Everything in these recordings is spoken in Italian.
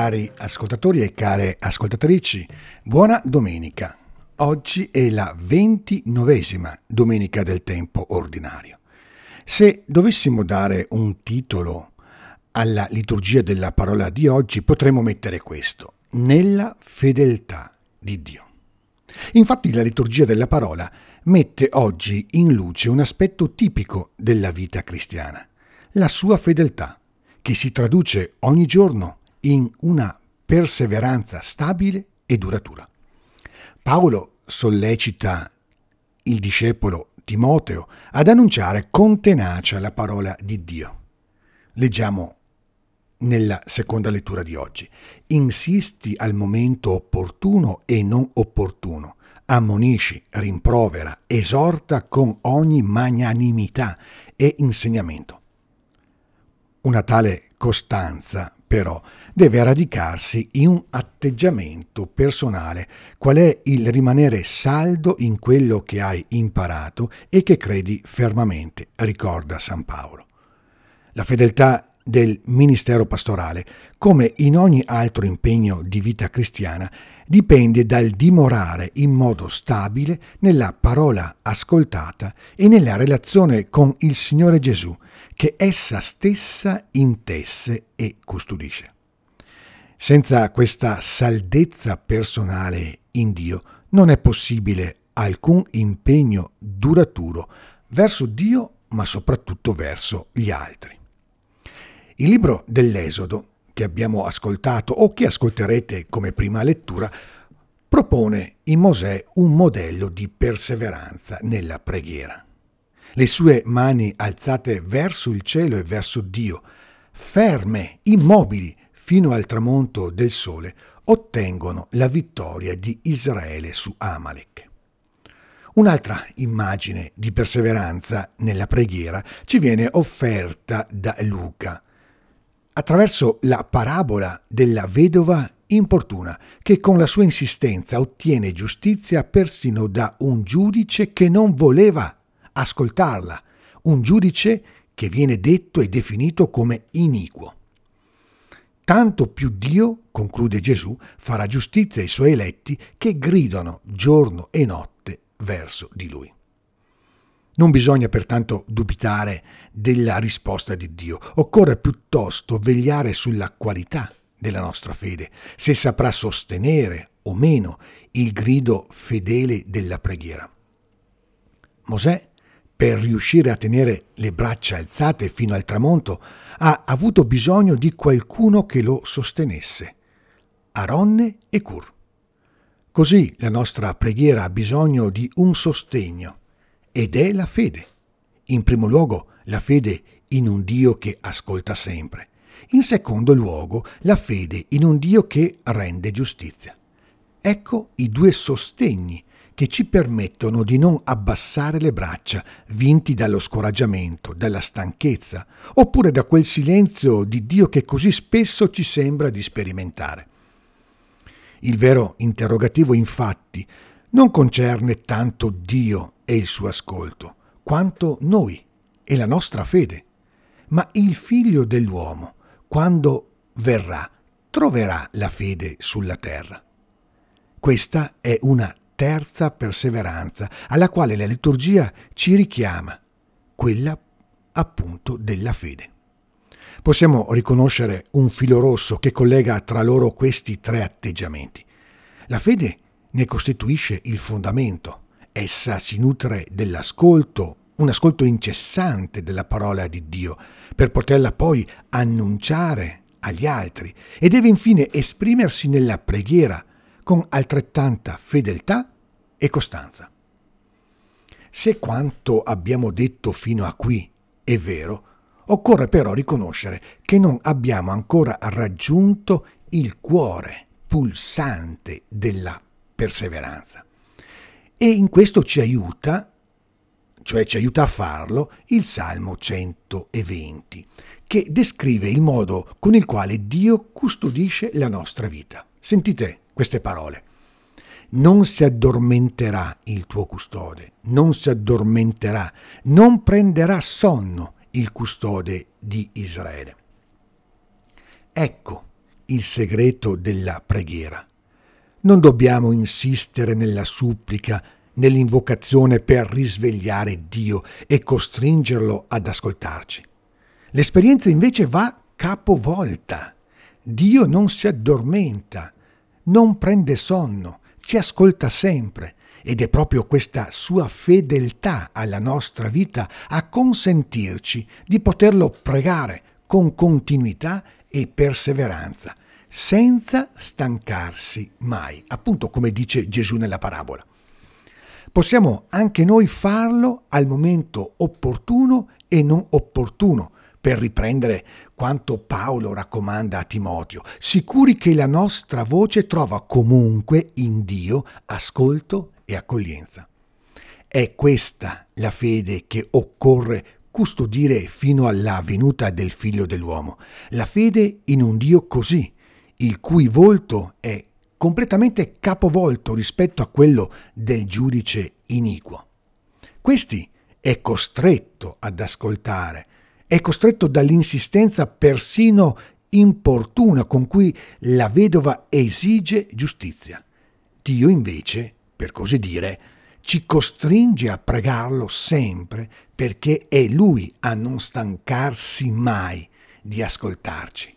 Cari ascoltatori e care ascoltatrici, buona domenica. Oggi è la ventinovesima domenica del tempo ordinario. Se dovessimo dare un titolo alla liturgia della parola di oggi, potremmo mettere questo, nella fedeltà di Dio. Infatti la liturgia della parola mette oggi in luce un aspetto tipico della vita cristiana, la sua fedeltà, che si traduce ogni giorno in una perseveranza stabile e duratura. Paolo sollecita il discepolo Timoteo ad annunciare con tenacia la parola di Dio. Leggiamo nella seconda lettura di oggi. Insisti al momento opportuno e non opportuno. Ammonisci, rimprovera, esorta con ogni magnanimità e insegnamento. Una tale costanza, però, deve radicarsi in un atteggiamento personale, qual è il rimanere saldo in quello che hai imparato e che credi fermamente, ricorda San Paolo. La fedeltà del ministero pastorale, come in ogni altro impegno di vita cristiana, dipende dal dimorare in modo stabile nella parola ascoltata e nella relazione con il Signore Gesù, che essa stessa intesse e custodisce. Senza questa saldezza personale in Dio non è possibile alcun impegno duraturo verso Dio, ma soprattutto verso gli altri. Il libro dell'Esodo, che abbiamo ascoltato o che ascolterete come prima lettura, propone in Mosè un modello di perseveranza nella preghiera le sue mani alzate verso il cielo e verso Dio, ferme, immobili, fino al tramonto del sole, ottengono la vittoria di Israele su Amalek. Un'altra immagine di perseveranza nella preghiera ci viene offerta da Luca attraverso la parabola della vedova importuna che con la sua insistenza ottiene giustizia persino da un giudice che non voleva ascoltarla, un giudice che viene detto e definito come iniquo. Tanto più Dio, conclude Gesù, farà giustizia ai suoi eletti che gridano giorno e notte verso di lui. Non bisogna pertanto dubitare della risposta di Dio, occorre piuttosto vegliare sulla qualità della nostra fede, se saprà sostenere o meno il grido fedele della preghiera. Mosè per riuscire a tenere le braccia alzate fino al tramonto, ha avuto bisogno di qualcuno che lo sostenesse. Aronne e Cur. Così la nostra preghiera ha bisogno di un sostegno, ed è la fede. In primo luogo, la fede in un Dio che ascolta sempre. In secondo luogo, la fede in un Dio che rende giustizia. Ecco i due sostegni che ci permettono di non abbassare le braccia, vinti dallo scoraggiamento, dalla stanchezza, oppure da quel silenzio di Dio che così spesso ci sembra di sperimentare. Il vero interrogativo, infatti, non concerne tanto Dio e il suo ascolto, quanto noi e la nostra fede, ma il figlio dell'uomo, quando verrà, troverà la fede sulla terra. Questa è una terza perseveranza alla quale la liturgia ci richiama, quella appunto della fede. Possiamo riconoscere un filo rosso che collega tra loro questi tre atteggiamenti. La fede ne costituisce il fondamento, essa si nutre dell'ascolto, un ascolto incessante della parola di Dio, per poterla poi annunciare agli altri e deve infine esprimersi nella preghiera con altrettanta fedeltà e costanza. Se quanto abbiamo detto fino a qui è vero, occorre però riconoscere che non abbiamo ancora raggiunto il cuore pulsante della perseveranza. E in questo ci aiuta, cioè ci aiuta a farlo, il Salmo 120, che descrive il modo con il quale Dio custodisce la nostra vita. Sentite queste parole non si addormenterà il tuo custode, non si addormenterà, non prenderà sonno il custode di Israele. Ecco il segreto della preghiera. Non dobbiamo insistere nella supplica, nell'invocazione per risvegliare Dio e costringerlo ad ascoltarci. L'esperienza invece va capovolta. Dio non si addormenta, non prende sonno, ci ascolta sempre ed è proprio questa sua fedeltà alla nostra vita a consentirci di poterlo pregare con continuità e perseveranza, senza stancarsi mai, appunto come dice Gesù nella parabola. Possiamo anche noi farlo al momento opportuno e non opportuno, per riprendere quanto Paolo raccomanda a Timoteo, sicuri che la nostra voce trova comunque in Dio ascolto e accoglienza. È questa la fede che occorre custodire fino alla venuta del figlio dell'uomo, la fede in un Dio così, il cui volto è completamente capovolto rispetto a quello del giudice iniquo. Questi è costretto ad ascoltare, è costretto dall'insistenza persino importuna con cui la vedova esige giustizia. Dio invece, per così dire, ci costringe a pregarlo sempre perché è Lui a non stancarsi mai di ascoltarci.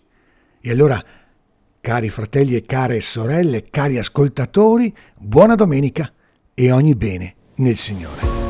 E allora, cari fratelli e care sorelle, cari ascoltatori, buona domenica e ogni bene nel Signore.